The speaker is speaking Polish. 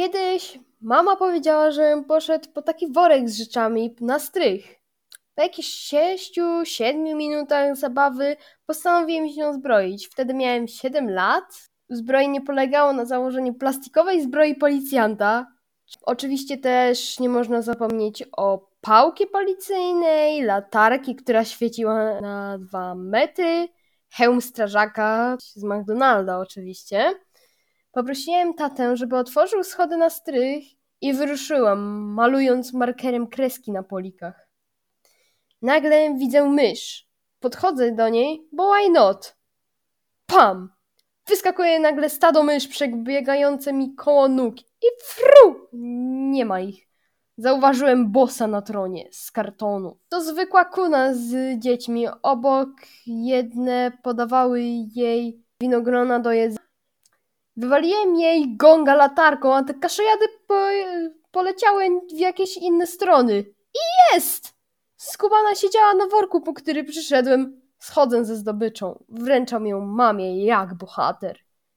Kiedyś mama powiedziała, żebym poszedł po taki worek z rzeczami na strych. Po jakichś 6-7 minutach zabawy postanowiłem się uzbroić. Wtedy miałem 7 lat. Uzbrojenie polegało na założeniu plastikowej zbroi policjanta. Oczywiście też nie można zapomnieć o pałki policyjnej, latarki, która świeciła na 2 metry, hełm strażaka z McDonalda oczywiście. Poprosiłem tatę, żeby otworzył schody na strych i wyruszyłam, malując markerem kreski na polikach. Nagle widzę mysz. Podchodzę do niej, bo why not? Pam! Wyskakuje nagle stado mysz przebiegające mi koło nóg i fru! Nie ma ich. Zauważyłem bossa na tronie z kartonu. To zwykła kuna z dziećmi. Obok jedne podawały jej winogrona do jedzenia. Wywaliłem jej gonga latarką, a te kaszojady po, poleciały w jakieś inne strony. I jest! Skubana siedziała na worku, po który przyszedłem. Schodzę ze zdobyczą. Wręczam ją mamie jak bohater.